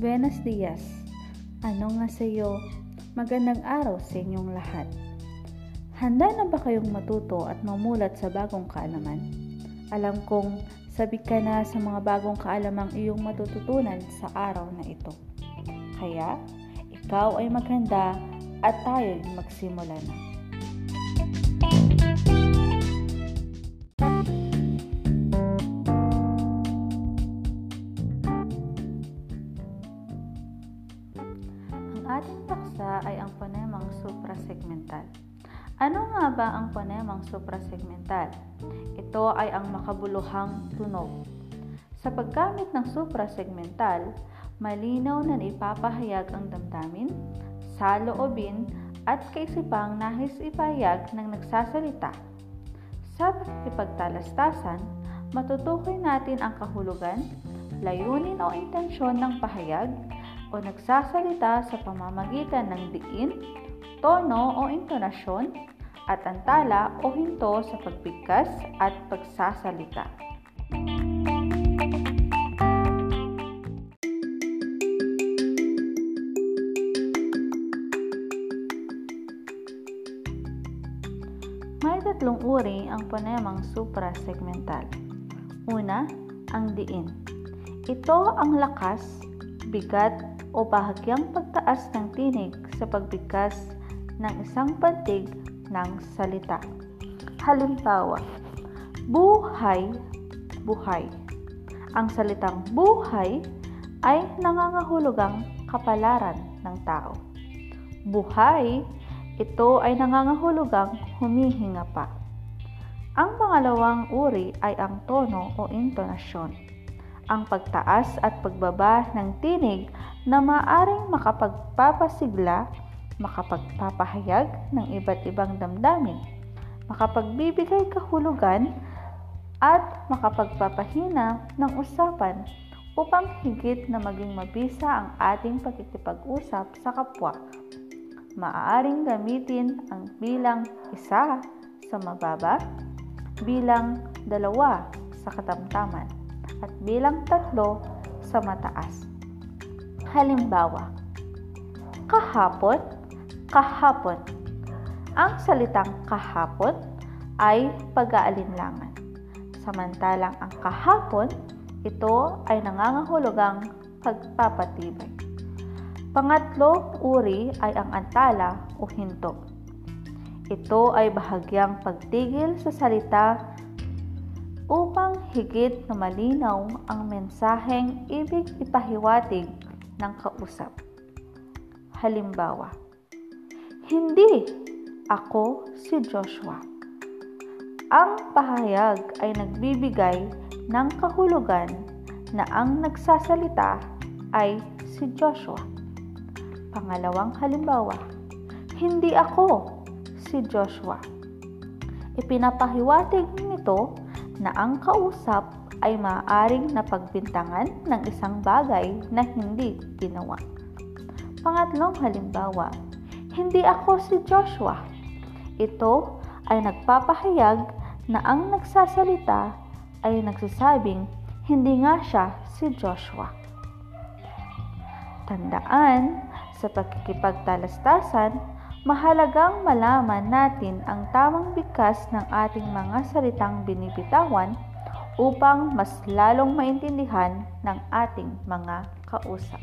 Buenos dias. Ano nga sa iyo? Magandang araw sa inyong lahat. Handa na ba kayong matuto at mamulat sa bagong kaalaman? Alam kong sabi ka na sa mga bagong kaalamang iyong matututunan sa araw na ito. Kaya, ikaw ay maghanda at tayo'y magsimula na. Paksa ay ang ponemang suprasegmental. Ano nga ba ang ponemang suprasegmental? Ito ay ang makabuluhang tunog. Sa paggamit ng suprasegmental, malinaw na ipapahayag ang damdamin, saloobin, at kaisipang nahis ipahayag ng nagsasalita. Sa pagkipagtalastasan, matutukoy natin ang kahulugan, layunin o intensyon ng pahayag o nagsasalita sa pamamagitan ng diin, tono o intonasyon, at antala o hinto sa pagbigkas at pagsasalita. May tatlong uri ang ponemang suprasegmental. Una, ang diin. Ito ang lakas, bigat o bahagyang pagtaas ng tinig sa pagbigkas ng isang pantig ng salita. Halimbawa, buhay, buhay. Ang salitang buhay ay nangangahulugang kapalaran ng tao. Buhay, ito ay nangangahulugang humihinga pa. Ang pangalawang uri ay ang tono o intonasyon. Ang pagtaas at pagbaba ng tinig na maaring makapagpapasigla, makapagpapahayag ng iba't ibang damdamin, makapagbibigay kahulugan, at makapagpapahina ng usapan upang higit na maging mabisa ang ating pagkikipag-usap sa kapwa. Maaaring gamitin ang bilang isa sa mababa, bilang dalawa sa katamtaman, at bilang tatlo sa mataas. Halimbawa, kahapon, kahapon. Ang salitang kahapon ay pag-aalinlangan. Samantalang ang kahapon, ito ay nangangahulugang pagpapatibay. Pangatlong uri ay ang antala o hinto. Ito ay bahagyang pagtigil sa salita upang higit na malinaw ang mensaheng ibig ipahiwatig ng kausap. Halimbawa, Hindi ako si Joshua. Ang pahayag ay nagbibigay ng kahulugan na ang nagsasalita ay si Joshua. Pangalawang halimbawa, hindi ako si Joshua. Ipinapahiwatig nito na ang kausap ay maaaring napagbintangan ng isang bagay na hindi ginawa. Pangatlong halimbawa, hindi ako si Joshua. Ito ay nagpapahayag na ang nagsasalita ay nagsasabing hindi nga siya si Joshua. Tandaan, sa pagkikipagtalastasan, mahalagang malaman natin ang tamang bigkas ng ating mga salitang binibitawan upang mas lalong maintindihan ng ating mga kausap.